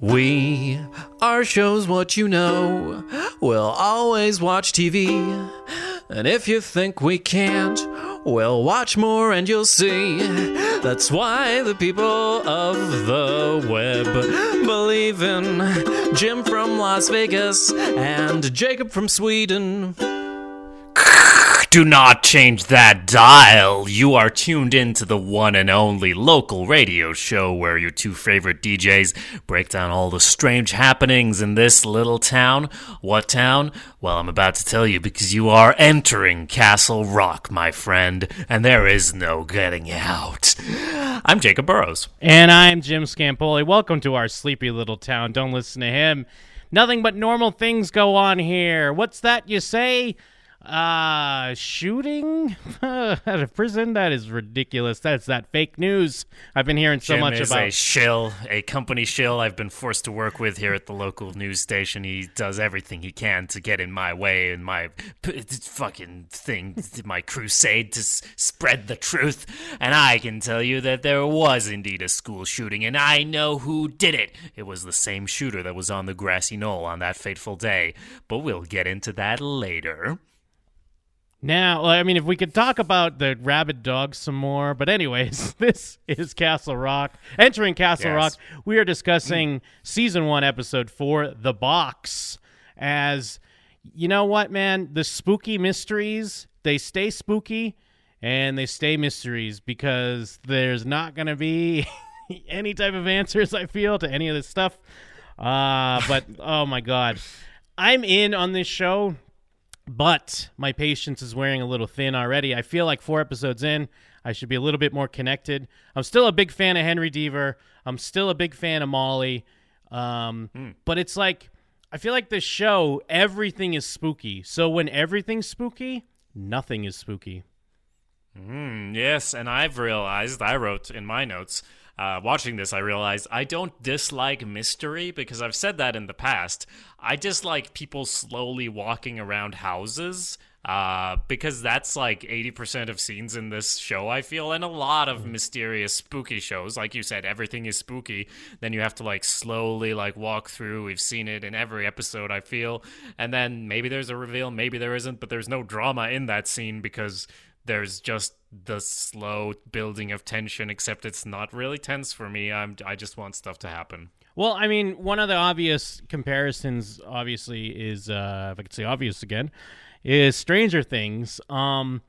We are shows what you know. We'll always watch TV. And if you think we can't, we'll watch more and you'll see. That's why the people of the web believe in Jim from Las Vegas and Jacob from Sweden. Do not change that dial. You are tuned into the one and only local radio show where your two favorite DJs break down all the strange happenings in this little town. What town? Well, I'm about to tell you because you are entering Castle Rock, my friend, and there is no getting out. I'm Jacob Burrows. And I'm Jim Scampoli. Welcome to our sleepy little town. Don't listen to him. Nothing but normal things go on here. What's that you say? Uh, shooting at a prison? That is ridiculous. That's that fake news I've been hearing so Jim much is about. a shill, a company shill I've been forced to work with here at the local news station. He does everything he can to get in my way in my p- fucking thing, my crusade to s- spread the truth. And I can tell you that there was indeed a school shooting, and I know who did it. It was the same shooter that was on the grassy knoll on that fateful day. But we'll get into that later. Now, I mean, if we could talk about the rabid dog some more, but anyways, this is Castle Rock. Entering Castle Yes. Rock, we are discussing season one, episode four, The Box. As you know what, man, the spooky mysteries they stay spooky and they stay mysteries because there's not going to be any type of answers. I feel to any of this stuff. Uh, but oh my god, I'm in on this show but my patience is wearing a little thin already. I feel like four episodes in, I should be a little bit more connected. I'm still a big fan of Henry Deaver. I'm still a big fan of Molly. Um, But it's like, I feel like this show, everything is spooky. So when everything's spooky, nothing is spooky. Mm, yes, and I've realized, I wrote in my notes, uh, watching this, I realized I don't dislike mystery because I've said that in the past. I dislike people slowly walking around houses. Uh, because that's like 80% of scenes in this show, I feel, and a lot of mysterious, spooky shows. Like you said, everything is spooky. Then you have to like slowly like walk through. We've seen it in every episode, I feel. And then maybe there's a reveal, maybe there isn't, but there's no drama in that scene because there's just the slow building of tension except it's not really tense for me i'm i just want stuff to happen Well, I mean, one of the obvious comparisons, obviously, is uh, if I could say obvious again, is Stranger Things. Um,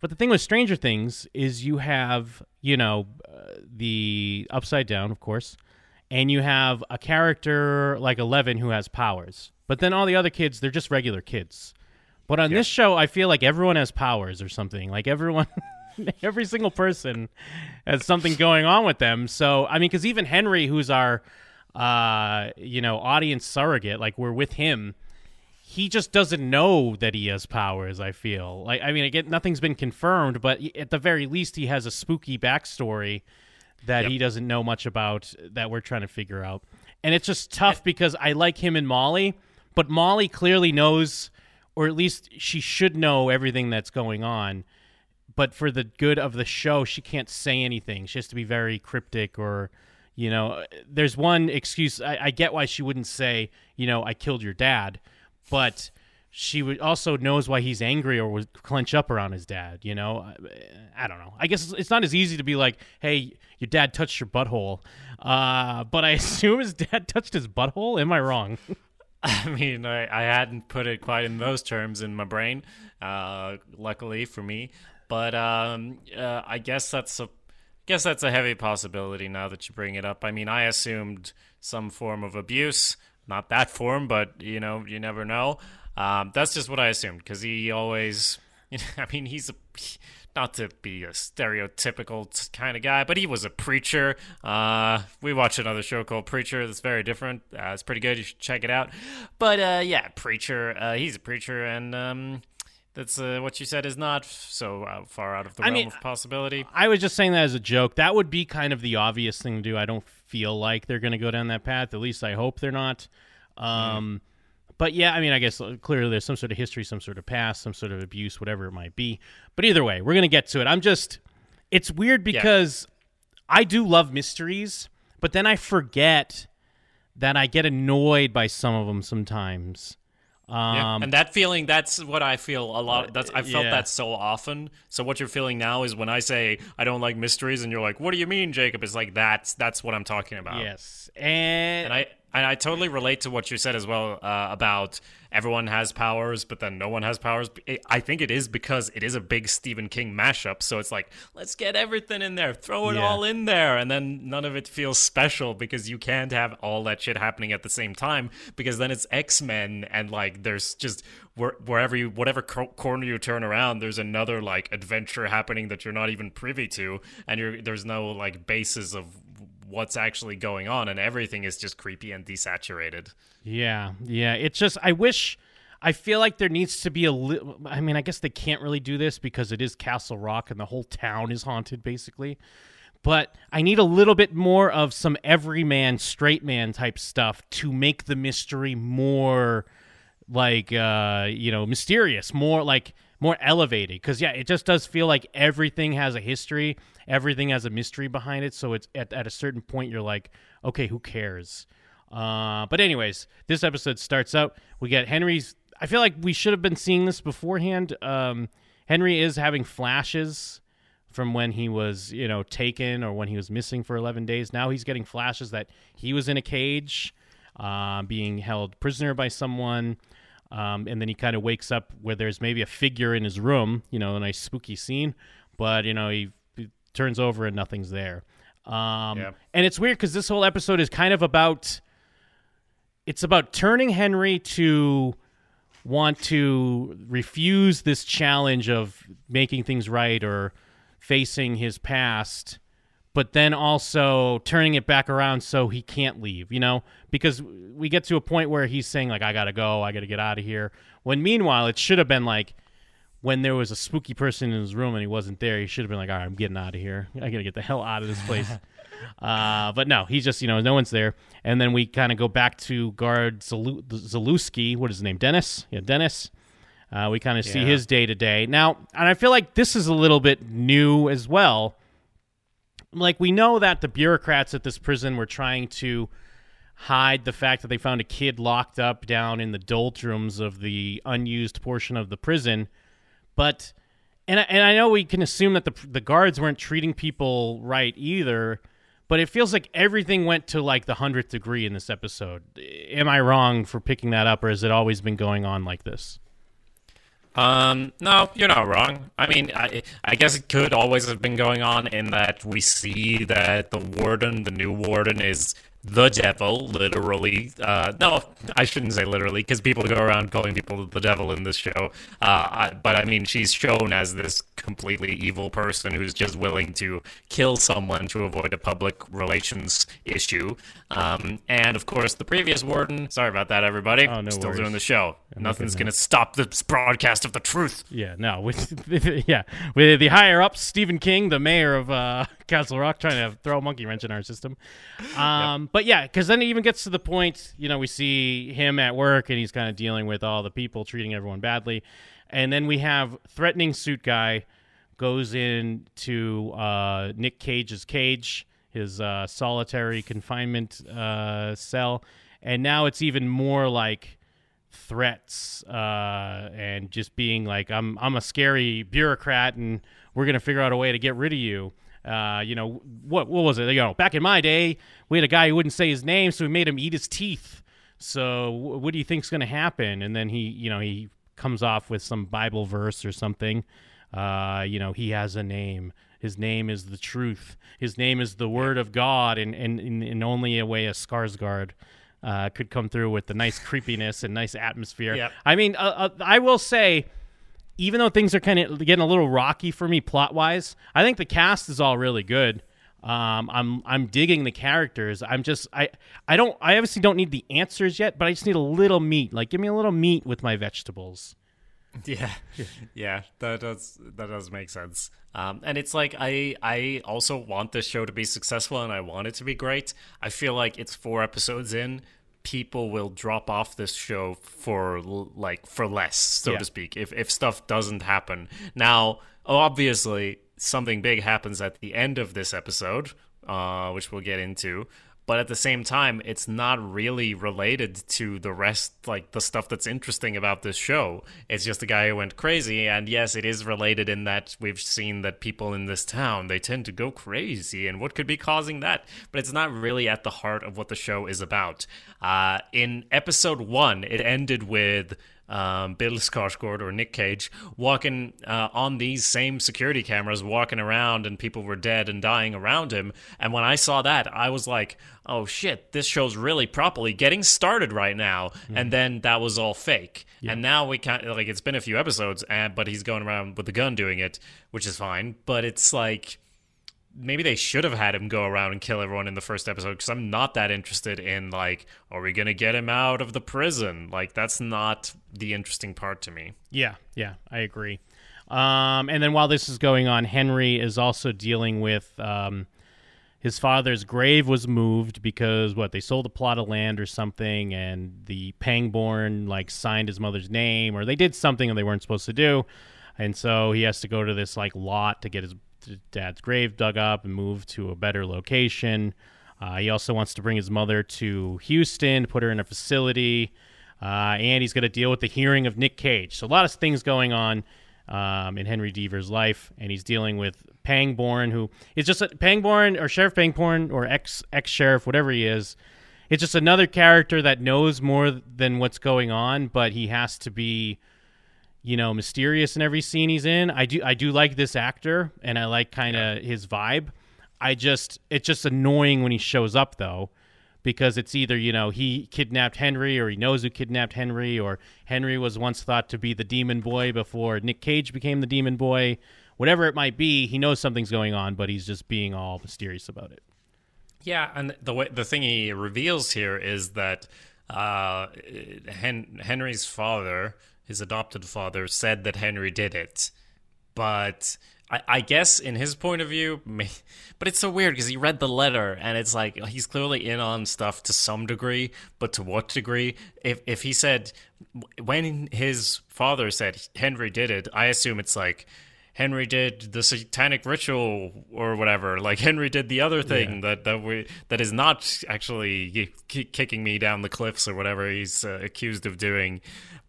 but the thing with Stranger Things is you have, you know, uh, the Upside Down, of course, and you have a character like Eleven who has powers. But then all the other kids, they're just regular kids. But on this show, I feel like everyone has powers or something. Like everyone, every single person has something going on with them. So I mean, because even Henry, who's our, uh, you know, audience surrogate, like we're with him, he just doesn't know that he has powers. I feel like I mean, again, nothing's been confirmed, but at the very least, he has a spooky backstory that Yep. he doesn't know much about that we're trying to figure out. And it's just tough because I like him and Molly, but Molly clearly knows, or at least she should know everything that's going on. But for the good of the show, she can't say anything. She has to be very cryptic or. You know, there's one excuse. I, I get why she wouldn't say, you know, I killed your dad, but she would also knows why he's angry or would clench up around his dad. You know, I, I don't know. I guess it's, not as easy to be like, "Hey, your dad touched your butthole," uh, but I assume his dad touched his butthole. Am I wrong? i mean I, I hadn't put it quite in those terms in my brain uh luckily for me. But um uh, i guess that's a guess that's a heavy possibility now that you bring it up. I mean i assumed some form of abuse. Not that form but you know you never know. Um that's just what i assumed because he always you know, i mean he's a not to be a stereotypical t- kind of guy, but he was a preacher. Uh, we watched another show called Preacher that's very different. Uh, it's pretty good. You should check it out. But uh, yeah, preacher. Uh, he's a preacher, and um, that's uh, what you said is not so uh, far out of the I realm mean, of possibility. I was just saying that as a joke. That would be kind of the obvious thing to do. I don't feel like they're going to go down that path. At least I hope they're not. Um, But yeah, I mean, I guess uh, clearly there's some sort of history, some sort of past, some sort of abuse, whatever it might be. But either way, we're going to get to it. I'm just, it's weird because I do love mysteries, but then I forget that I get annoyed by some of them sometimes. Yeah, Um, and that feeling, that's what I feel a lot. That's I felt yeah. that so often. So what you're feeling now is when I say I don't like mysteries, and you're like, "What do you mean, Jacob?" It's like that's that's what I'm talking about. yes, and, and I and I totally relate to what you said as well uh, about everyone has powers, but then no one has powers. I think it is because it is a big Stephen King mashup. So it's like let's get everything in there, throw it Yeah. all in there, and then none of it feels special because you can't have all that shit happening at the same time because then it's X Men and like there's just where, wherever you whatever corner you turn around, there's another like adventure happening that you're not even privy to, and you're there's no like basis of what's actually going on and everything is just creepy and desaturated Yeah, yeah. It's just I wish I feel like there needs to be a little I mean, I guess they can't really do this because it is Castle Rock and the whole town is haunted basically. But I need a little bit more of some everyman, straight man type stuff to make the mystery more like uh, you know, mysterious, more like more elevated cuz yeah, it just does feel like everything has a history, everything has a mystery behind it, so it's at at a certain point you're like, okay, who cares? Uh, but anyways, this episode starts out. We get Henry's. I feel like we should have been seeing this beforehand. Um, Henry is having flashes from when he was, you know, taken or when he was missing for 11 days. Now he's getting flashes that he was in a cage, uh, being held prisoner by someone. Um, and then he kind of wakes up where there's maybe a figure in his room, you know, a nice spooky scene. But, you know, he, he turns over and nothing's there. Um, Yeah. And it's weird because this whole episode is kind of about it's about turning Henry to want to refuse this challenge of making things right or facing his past, but then also turning it back around so he can't leave, you know? Because we get to a point where he's saying, like, I gotta go, I gotta get out of here. When meanwhile, it should have been like, when there was a spooky person in his room and he wasn't there, he should have been like, all right, I'm getting out of here. I gotta get the hell out of this place. Uh, but no, he's just you know no one's there, and then we kind of go back to guard Zalu- Zalewski. What is his name? Dennis. Yeah, Dennis. Uh, we kind of see his day to day now, and I feel like this is a little bit new as well. Like we know that the bureaucrats at this prison were trying to hide the fact that they found a kid locked up down in the doldrums of the unused portion of the prison, but and I, and I know we can assume that the the guards weren't treating people right either, but it feels like everything went to like the hundredth degree in this episode. Am I wrong for picking that up, or has it always been going on like this? Um, no, you're not wrong. I mean, I, I guess it could always have been going on in that we see that the warden, the new warden, is the devil, literally. Uh, no, I shouldn't say literally, because people go around calling people the devil in this show. Uh, I, but I mean, she's shown as this completely evil person who's just willing to kill someone to avoid a public relations issue. Um, and of course, the previous warden. Sorry about that, everybody. Oh, no Still worries. doing the show. Nothing's gonna stop this broadcast of the truth. Yeah, no, with yeah, with the higher ups, Stephen King, the mayor of uh, Castle Rock, trying to throw a monkey wrench in our system. Um, But yeah, because then it even gets to the point, you know, we see him at work and he's kind of dealing with all the people treating everyone badly, and then we have threatening suit guy goes into uh, Nick Cage's cage, his uh, solitary confinement uh, cell, and now it's even more like threats uh, and just being like I'm I'm a scary bureaucrat and we're gonna figure out a way to get rid of you. Uh, you know what what was it? You know, back in my day, we had a guy who wouldn't say his name, so we made him eat his teeth. So what do you think's gonna happen? And then he you know he comes off with some Bible verse or something. Uh, you know he has a name. His name is the truth. His name is the word of God, and and in, in only a way a Skarsgård uh, could come through with the nice creepiness and nice atmosphere. Yep. I mean, uh, uh, I will say, even though things are kind of getting a little rocky for me plot wise, I think the cast is all really good. Um, I'm I'm digging the characters. I'm just I I don't I obviously don't need the answers yet, but I just need a little meat. Like give me a little meat with my vegetables. Yeah, yeah, that does that does make sense. Um, and it's like I I also want this show to be successful, and I want it to be great. I feel like it's four episodes in, people will drop off this show for like for less, so Yeah. to speak. If if stuff doesn't happen now, obviously something big happens at the end of this episode, uh, which we'll get into. But at the same time, it's not really related to the rest, like the stuff that's interesting about this show. It's just a guy who went crazy, and yes, it is related in that we've seen that people in this town they tend to go crazy, and what could be causing that? But it's not really at the heart of what the show is about. Uh, in episode one, it ended with um, Bill Skarsgård or Nick Cage walking uh, on these same security cameras, walking around, and people were dead and dying around him. And when I saw that, I was like, "Oh shit, this show's really properly getting started right now." Mm-hmm. And then that was all fake. Yeah. And now we can't like it's been a few episodes, and but he's going around with the gun doing it, which is fine. But it's like maybe they should have had him go around and kill everyone in the first episode because I'm not that interested in like, are we gonna get him out of the prison? Like that's not the interesting part to me. Yeah, yeah, I agree. Um, and then while this is going on, Henry is also dealing with um, his father's grave was moved because what they sold a plot of land or something, and the Pangborn like signed his mother's name, or they did something that they weren't supposed to do, and so he has to go to this like lot to get his dad's grave dug up and moved to a better location. Uh, he also wants to bring his mother to Houston, put her in a facility, uh, and he's going to deal with the hearing of Nick Cage. So a lot of things going on um, in Henry Deaver's life, and he's dealing with Pangborn, who is just a, Pangborn or Sheriff Pangborn or ex ex sheriff, whatever he is. It's just another character that knows more than what's going on, but he has to be you know, mysterious in every scene he's in. I do I do like this actor and I like kind of yeah. his vibe. I just it's just annoying when he shows up though because it's either, you know, he kidnapped Henry or he knows who kidnapped Henry or Henry was once thought to be the demon boy before Nick Cage became the demon boy. Whatever it might be, he knows something's going on, but he's just being all mysterious about it. Yeah, and the way the thing he reveals here is that uh, Hen- Henry's father his adopted father, said that Henry did it. But I, I guess in his point of view, but it's so weird because he read the letter and it's like he's clearly in on stuff to some degree, but to what degree? If if he said when his father said Henry did it, I assume it's like Henry did the satanic ritual or whatever. Like Henry did the other thing yeah. that that we that is not actually kicking me down the cliffs or whatever he's uh, accused of doing.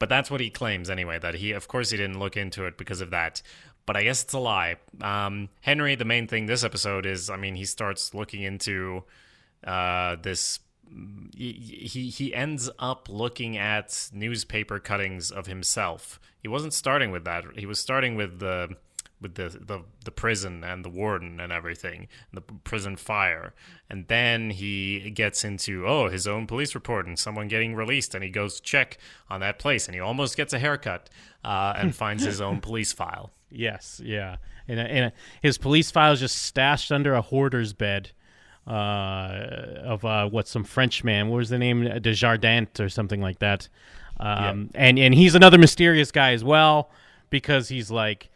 But that's what he claims anyway. That he, of course, he didn't look into it because of that. But I guess it's a lie. Um, Henry, the main thing this episode is, I mean, he starts looking into uh, this. He he ends up looking at newspaper cuttings of himself. He wasn't starting with that. He was starting with the with the, the the prison and the warden and everything, the prison fire, and then he gets into oh his own police report and someone getting released, and he goes to check on that place, and he almost gets a haircut uh, and finds his own police file. Yes, yeah, and, and his police file is just stashed under a hoarder's bed uh, of uh, what some French man. What was the name? Desjardins or something like that. Um, yeah. And and he's another mysterious guy as well because he's like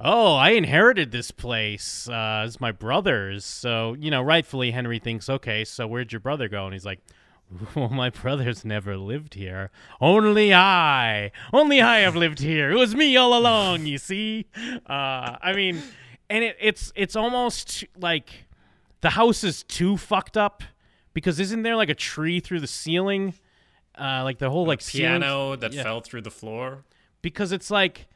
oh, I inherited this place. Uh, it's my brother's. So, you know, rightfully, Henry thinks, okay, so where'd your brother go? And he's like, well, my brother's never lived here. Only I. Only I have lived here. It was me all along, you see? Uh, I mean, and it, it's it's almost like the house is too fucked up because isn't there like a tree through the ceiling? Uh, like the whole like piano ceiling? that yeah. fell through the floor. Because it's like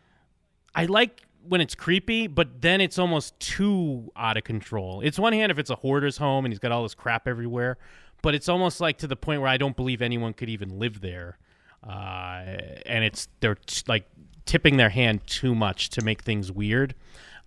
I like when it's creepy, but then it's almost too out of control. It's one hand if it's a hoarder's home and he's got all this crap everywhere, but it's almost like to the point where I don't believe anyone could even live there. Uh, and it's they're t- like tipping their hand too much to make things weird.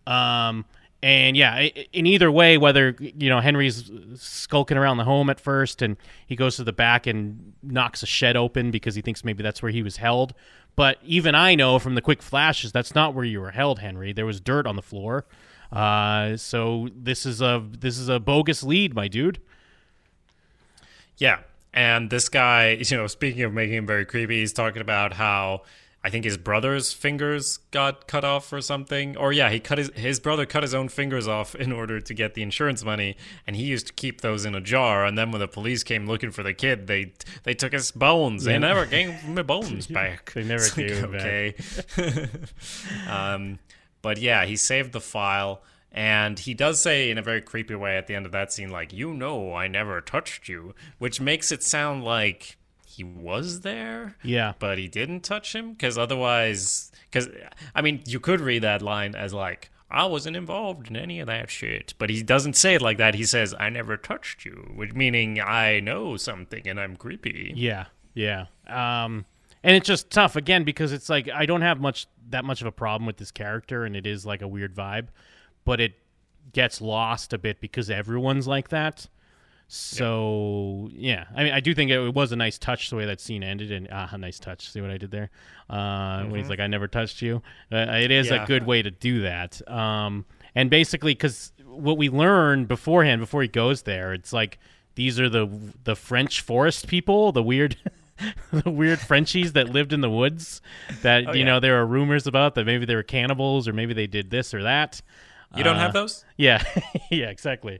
Um, and yeah, in either way, whether you know Henry's skulking around the home at first, and he goes to the back and knocks a shed open because he thinks maybe that's where he was held, but even I know from the quick flashes that's not where you were held, Henry. There was dirt on the floor. Uh, so this is a this is a bogus lead, my dude. Yeah, and this guy, you know, speaking of making him very creepy, he's talking about how I think his brother's fingers got cut off or something. Or yeah, he cut his his brother cut his own fingers off in order to get the insurance money, and he used to keep those in a jar. And then when the police came looking for the kid, they they took his bones. They never gave my bones back. they never gave like, okay. um, but yeah, he saved the file, And he does say in a very creepy way at the end of that scene, like, you know, I never touched you, which makes it sound like he was there, Yeah. but he didn't touch him. Because otherwise, because, I mean, you could read that line as like, I wasn't involved in any of that shit. But he doesn't say it like that. He says, I never touched you, which meaning I know something and I'm creepy. Yeah, yeah. Um, and it's just tough again because it's like I don't have much that much of a problem with this character, and it is like a weird vibe, but it gets lost a bit because everyone's like that. So yeah, I mean, I do think it, was a nice touch the way that scene ended, and ah, a nice touch. See what I did there? Uh, When he's like, "I never touched you," uh, it is Yeah. a good way to do that. Um, and basically, because what we learn beforehand, before he goes there, it's like these are the the French forest people, the weird. the weird Frenchies that lived in the woods that you yeah. know there are rumors about that maybe they were cannibals or maybe they did this or that. You don't Uh, have those? Yeah, yeah, exactly.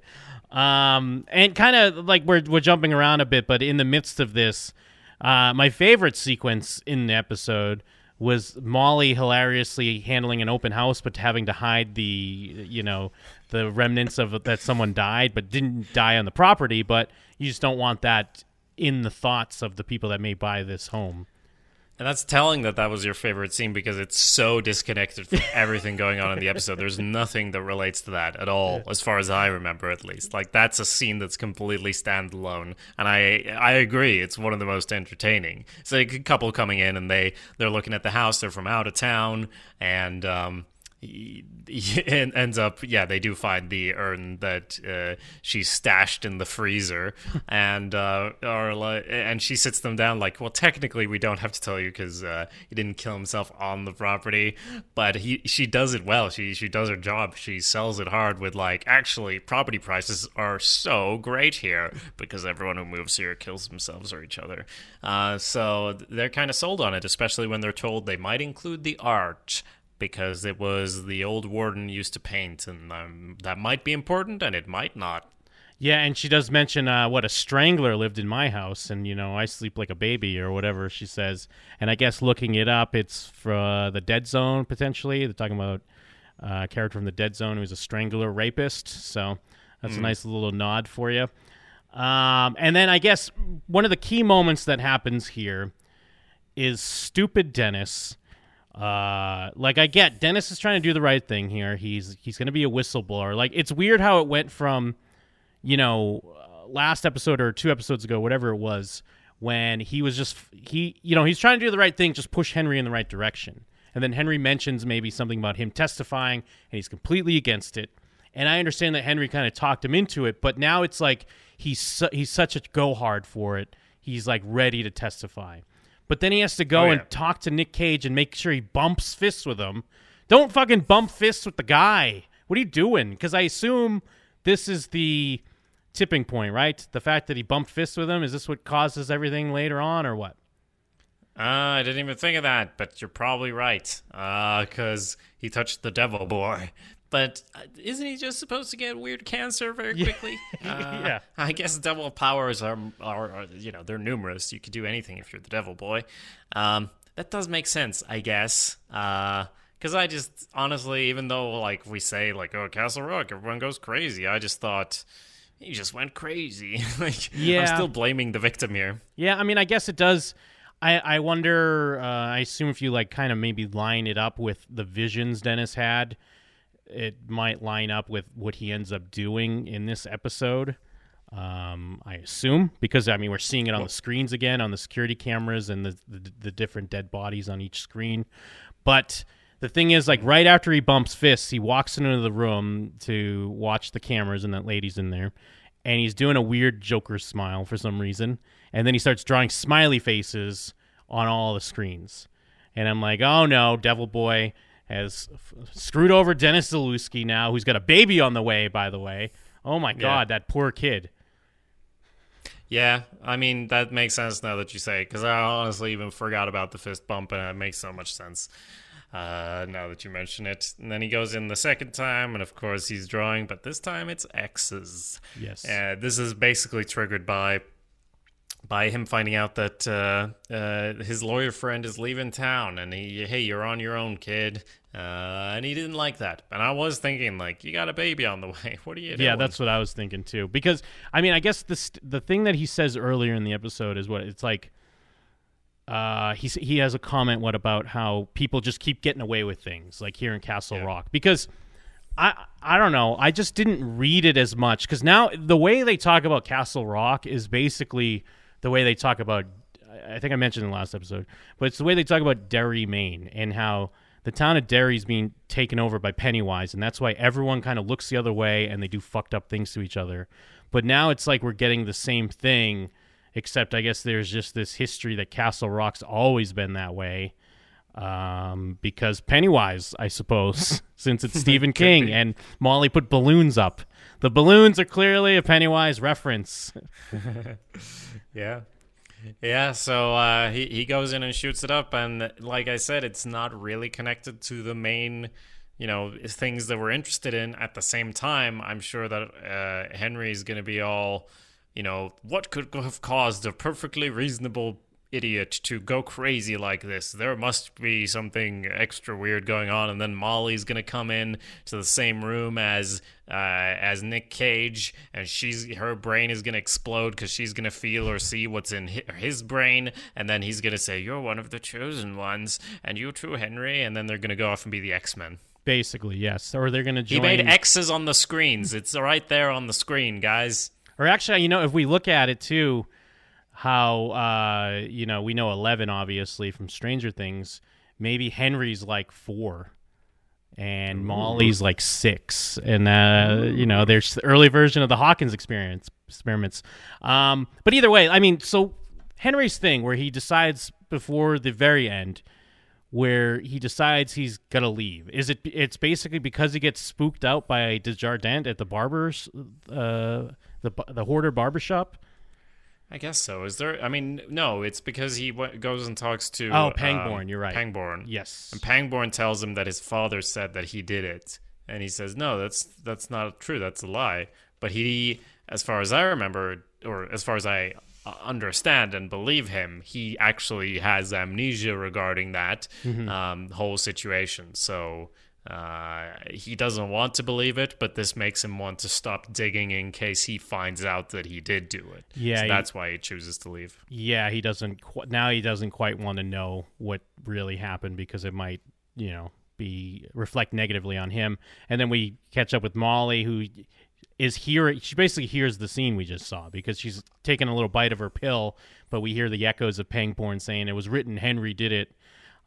Um, and kind of like we're we're jumping around a bit, but in the midst of this, uh, my favorite sequence in the episode was Molly hilariously handling an open house, but having to hide the you know the remnants of that someone died, but didn't die on the property. But you just don't want that in the thoughts of the people that may buy this home. And that's telling that that was your favorite scene because it's so disconnected from everything going on in the episode. There's nothing that relates to that at all, as far as I remember, at least. Like that's a scene that's completely standalone, and I I agree. It's one of the most entertaining. It's like a couple coming in and they they're looking at the house. They're from out of town, and um, he, he ends up yeah they do find the urn that uh, she stashed in the freezer. And uh or like and she sits them down like well technically we don't have to tell you because uh, he didn't kill himself on the property. But he she does it well. She she does her job. She sells it hard with like actually property prices are so great here because everyone who moves here kills themselves or each other. Uh so they're kind of sold on it especially when they're told they might include the art because it was the old warden used to paint, and um, that might be important, and it might not. Yeah, and she does mention uh, what a strangler lived in my house, and you know I sleep like a baby or whatever she says. And I guess looking it up, it's for uh, the Dead Zone potentially. They're talking about uh, a character from the Dead Zone who's a strangler rapist. So that's a nice little nod for you. Um, and then I guess one of the key moments that happens here is stupid Dennis. Uh, like I get Dennis is trying to do the right thing here. He's he's going to be a whistleblower. Like it's weird how it went from you know, uh, last episode or two episodes ago, whatever it was, when he was just he, you know, he's trying to do the right thing, just push Henry in the right direction, and then Henry mentions maybe something about him testifying, and he's completely against it. And I understand that Henry kind of talked him into it, but now it's like he's su- he's such a go hard for it. He's like ready to testify, but then he has to go Oh, yeah. and talk to Nick Cage and make sure he bumps fists with him. Don't fucking bump fists with the guy. What are you doing? Because I assume this is the tipping point, right? The fact that he bumped fists with him is this what causes everything later on, or what? Uh, I didn't even think of that, but you're probably right. Uh, because he touched the devil boy. But uh, isn't he just supposed to get weird cancer very quickly? Uh, Yeah. I guess devil powers are, are, are, you know, they're numerous. You could do anything if you're the devil boy. Um, that does make sense, I guess. Uh, because I just honestly, even though like we say like, oh, Castle Rock, everyone goes crazy. I just thought he just went crazy. like, Yeah. I'm still blaming the victim here. Yeah, I mean, I guess it does. I I wonder. Uh, I assume if you like kind of maybe line it up with the visions Dennis had, it might line up with what he ends up doing in this episode. Um, I assume because I mean we're seeing it on the screens again on the security cameras and the, the the different dead bodies on each screen. But the thing is, like right after he bumps fists, he walks into the room to watch the cameras and that lady's in there, and he's doing a weird Joker smile for some reason, and then he starts drawing smiley faces on all the screens, and I'm like, oh no, Devil Boy has f- screwed over Dennis Zalewski now, who's got a baby on the way, by the way. Oh my god, that poor kid. Yeah, I mean that makes sense now that you say it because I honestly even forgot about the fist bump, and it makes so much sense uh, now that you mention it. And then he goes in the second time, and of course he's drawing, but this time it's X's. Yes. Uh, this is basically triggered by by him finding out that uh, uh, his lawyer friend is leaving town, and he, hey, you're on your own, kid. Uh, and he didn't like that. And I was thinking, like, you got a baby on the way. What are you doing? Yeah, that's what I was thinking too. Because I mean, I guess the st- the thing that he says earlier in the episode is what it's like. Uh, he he has a comment what about how people just keep getting away with things like here in Castle Yeah. Rock because I I don't know I just didn't read it as much because now the way they talk about Castle Rock is basically the way they talk about I think I mentioned in the last episode but it's the way they talk about Derry Maine and how the town of Derry is being taken over by Pennywise and that's why everyone kind of looks the other way and they do fucked up things to each other but now it's like we're getting the same thing except I guess there's just this history that Castle Rock's always been that way um, because Pennywise, I suppose, since it's Stephen King be. and Molly put balloons up. The balloons are clearly a Pennywise reference. Yeah. Yeah, so uh, he he goes in and shoots it up, and like I said, it's not really connected to the main, you know, things that we're interested in. At the same time, I'm sure that uh, Henry is going to be all, you know, what could have caused a perfectly reasonable idiot to go crazy like this? There must be something extra weird going on, and then Molly's going to come in to the same room as uh, as Nick Cage, and she's her brain is gonna explode because she's gonna feel or see what's in his brain, and then he's gonna say, "You're one of the chosen ones, and you too, Henry," and then they're gonna go off and be the X Men. Basically, yes. Or they're going to He join. made X's on the screens. It's right there on the screen, guys. or actually, you know, if we look at it too, how uh, you know we know Eleven obviously from Stranger Things. Maybe Henry's like four, and Molly's like six, and uh, you know there's the early version of the Hawkins experience experiments. Um, but either way, I mean, so Henry's thing where he decides before the very end. Where he decides he's gonna leave. Is it? It's basically because he gets spooked out by Desjardins at the barber's, uh, the the hoarder barbershop. I guess so. Is there? I mean, no. It's because he w- goes and talks to Oh, Pangborn, you're right. Pangborn. Yes. And Pangborn tells him that his father said that he did it, and he says, "No, that's that's not true. That's a lie." But he, as far as I remember, or as far as I uh, understand and believe him, he actually has amnesia regarding that um, whole situation. So. Uh, he doesn't want to believe it, but this makes him want to stop digging in case he finds out that he did do it. Yeah, so he- that's why he chooses to leave. Yeah, he doesn't. Qu- now he doesn't quite want to know what really happened because it might, you know, be reflect negatively on him. And then we catch up with Molly, who is here. She basically hears the scene we just saw because she's taking a little bite of her pill, but we hear the echoes of Pangborn saying it was written Henry did it.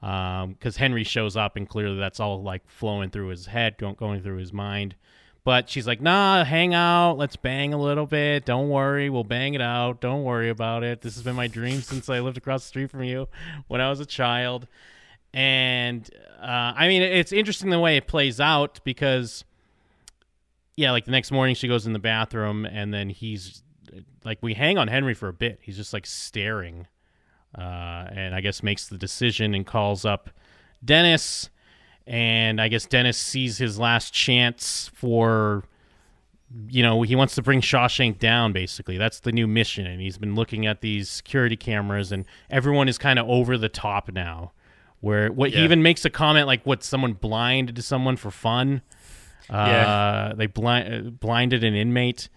Because Henry shows up and clearly that's all like flowing through his head, go- going through his mind. But she's like, nah, hang out. Let's bang a little bit. Don't worry. We'll bang it out. Don't worry about it. This has been my dream since I lived across the street from you when I was a child. And uh, I mean, it's interesting the way it plays out because, yeah, like the next morning she goes in the bathroom and then he's like, we hang on Henry for a bit. He's just like staring. Uh, and I guess makes the decision and calls up Dennis. And I guess Dennis sees his last chance for you know he wants to bring Shawshank down basically. That's the new mission. And he's been looking at these security cameras and everyone is kind of over the top now where what he even makes a comment like what someone blinded to someone for fun? Uh, Yeah. they blind, uh, blinded an inmate.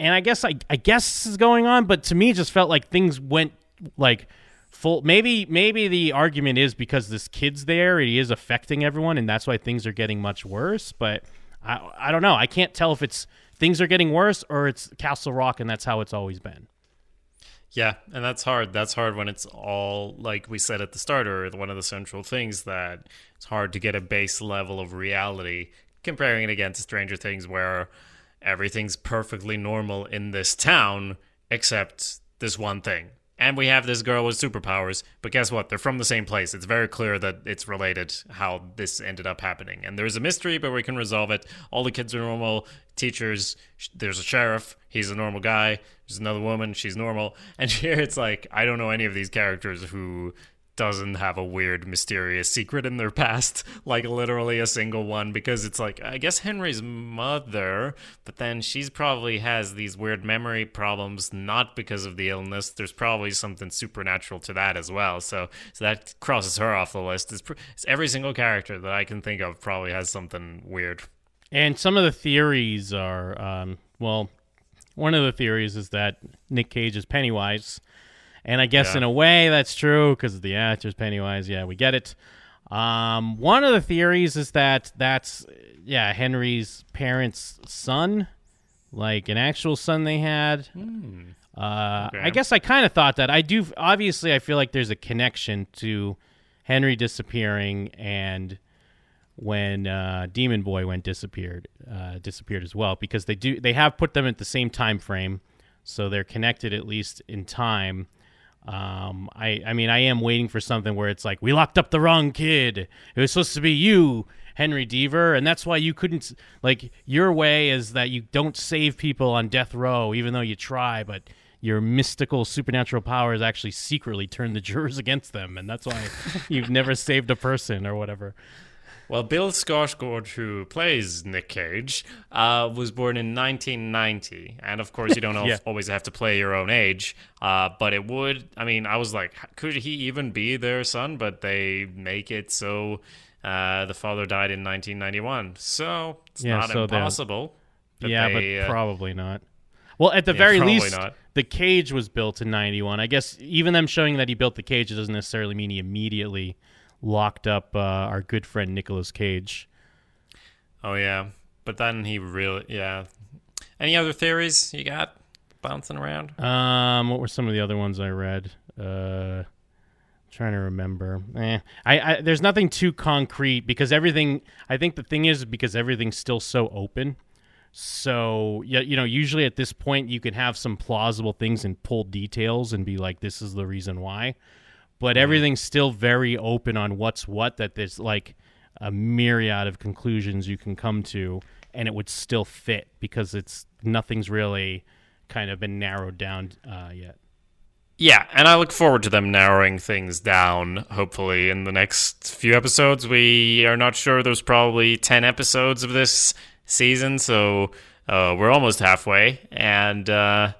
And I guess I, I guess this is going on but to me it just felt like things went like full maybe maybe the argument is because this kid's there he is affecting everyone and that's why things are getting much worse but i i don't know i can't tell if it's things are getting worse or it's castle rock and that's how it's always been Yeah, and that's hard. That's hard when it's all like we said at the start, or one of the central things that it's hard to get a base level of reality. Comparing it against Stranger Things, where everything's perfectly normal in this town except this one thing. And we have this girl with superpowers, but guess what? They're from the same place. It's very clear that it's related how this ended up happening. And there's a mystery, but we can resolve it. All the kids are normal. Teachers, there's a sheriff. He's a normal guy. There's another woman. She's normal. And here it's like, I don't know any of these characters who doesn't have a weird, mysterious secret in their past, like literally a single one, because it's like, I guess Henry's mother, but then she's probably has these weird memory problems, not because of the illness. There's probably something supernatural to that as well. So, so that crosses her off the list. It's, it's every single character that I can think of probably has something weird. And some of the theories are, um, well, one of the theories is that Nick Cage is Pennywise. And I guess Yeah. in a way that's true because the actor's Pennywise. Yeah, we get it. Um, one of the theories is that that's, yeah, Henry's parents' son, like an actual son they had. Uh, Okay. I guess I kind of thought that. I do, obviously, I feel like there's a connection to Henry disappearing and when uh, Demon Boy went disappeared, uh, disappeared as well because they do they have put them at the same time frame, so they're connected at least in time. Um, I I mean I am waiting for something where it's like we locked up the wrong kid. It was supposed to be you, Henry Deaver, and that's why you couldn't like your way is that you don't save people on death row even though you try, but your mystical supernatural powers actually secretly turn the jurors against them, and that's why you've never saved a person or whatever. Well, Bill Skarsgård, who plays Nick Cage, uh, was born in 1990, and of course, you don't Yeah. always have to play your own age. Uh, but it would. I mean, I was like, could he even be their son? But they make it so uh, the father died in 1991, so it's Yeah, not so impossible. yeah, they, but uh, probably not. Well, at the Yeah, very least, not. the cage was built in '91. I guess even them showing that he built the cage doesn't necessarily mean he immediately locked up uh, our good friend Nicolas Cage. Oh yeah, but then he really yeah. Any other theories you got bouncing around? Um, what were some of the other ones I read? Uh, trying to remember. Eh, I, I there's nothing too concrete because everything. I think the thing is because everything's still so open. So yeah, you know, usually at this point you can have some plausible things and pull details and be like, this is the reason why. But everything's still very open on what's what. That there's like a myriad of conclusions you can come to, and it would still fit because it's nothing's really kind of been narrowed down uh, yet. Yeah, and I look forward to them narrowing things down, hopefully, in the next few episodes. We are not sure. There's probably 10 episodes of this season, so uh, we're almost halfway. And uh,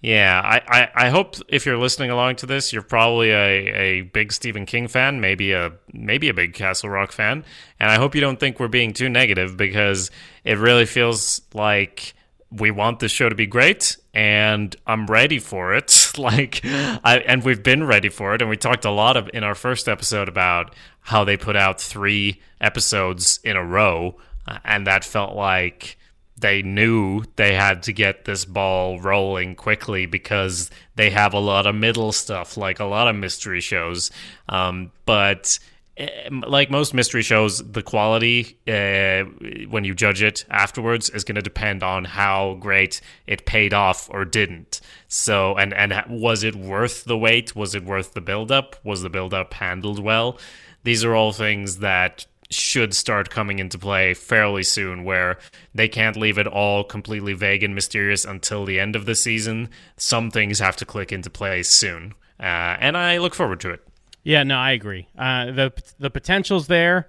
yeah, I, I, I hope if you're listening along to this, you're probably a, a big Stephen King fan, maybe a maybe a big Castle Rock fan. And I hope you don't think we're being too negative because it really feels like we want this show to be great and I'm ready for it. like I and we've been ready for it and we talked a lot of in our first episode about how they put out 3 episodes in a row uh, and that felt like they knew they had to get this ball rolling quickly because they have a lot of middle stuff like a lot of mystery shows um, but eh, like most mystery shows, the quality uh, when you judge it afterwards is going to depend on how great it paid off or didn't. So, and and was it worth the wait? Was it worth the build up? Was the build up handled well? These are all things that should start coming into play fairly soon where they can't leave it all completely vague and mysterious until the end of the season some things have to click into place soon uh, and i look forward to it Yeah, no, I agree. Uh, the the potential's there.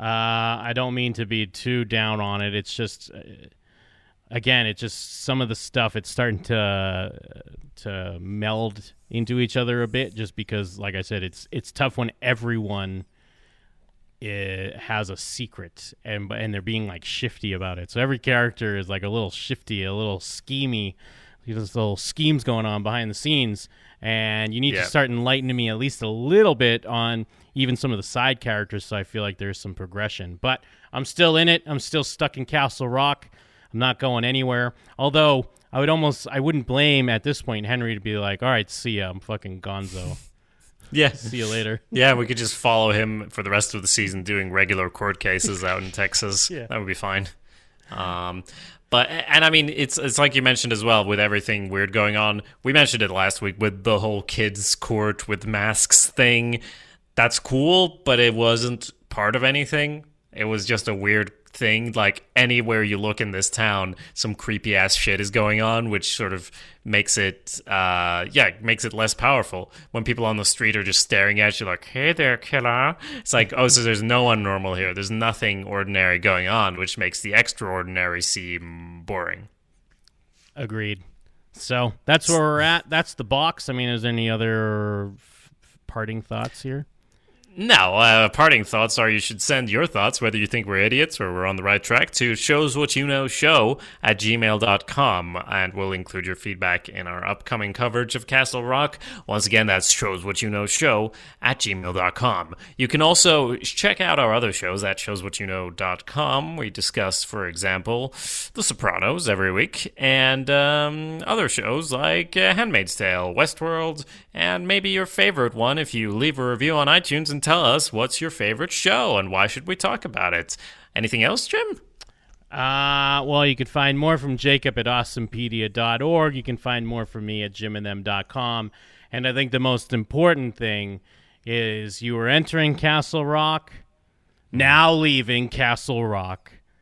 Uh, I don't mean to be too down on it. It's just, uh, again, it's just some of the stuff. It's starting to to meld into each other a bit, just because, like I said, it's it's tough when everyone it has a secret and and they're being like shifty about it. So every character is like a little shifty, a little schemy. There's little schemes going on behind the scenes, and you need Yeah. to start enlightening me at least a little bit on even some of the side characters, so I feel like there's some progression. But I'm still in it. I'm still stuck in Castle Rock. I'm not going anywhere. Although I would almost, I wouldn't blame at this point Henry to be like, "All right, see ya. I'm fucking Gonzo. yeah See you later." Yeah, we could just follow him for the rest of the season doing regular court cases out in Texas. Yeah. That would be fine. Um, but and I mean, it's it's like you mentioned as well with everything weird going on. We mentioned it last week with the whole kids' court with masks thing. That's cool, but it wasn't part of anything. It was just a weird thing. Like anywhere you look in this town, some creepy ass shit is going on, which sort of makes it, uh, yeah, makes it less powerful. When people on the street are just staring at you, like, "Hey there, killer," it's like, oh, so there's no one normal here. There's nothing ordinary going on, which makes the extraordinary seem boring. Agreed. So that's where we're at. That's the box. I mean, is there any other f- parting thoughts here? No, uh, parting thoughts are you should send your thoughts, whether you think we're idiots or we're on the right track, to shows what you know show at gmail.com. And we'll include your feedback in our upcoming coverage of Castle Rock. Once again, that's shows what you know show at gmail.com. You can also check out our other shows at showswhatyouknow.com. We discuss, for example, The Sopranos every week and um, other shows like uh, Handmaid's Tale, Westworld, and maybe your favorite one if you leave a review on iTunes and tell us what's your favorite show and why should we talk about it. Anything else, Jim? Uh, well, you can find more from Jacob at awesomepedia.org. You can find more from me at jimandthem.com. And I think the most important thing is you are entering Castle Rock, now leaving Castle Rock.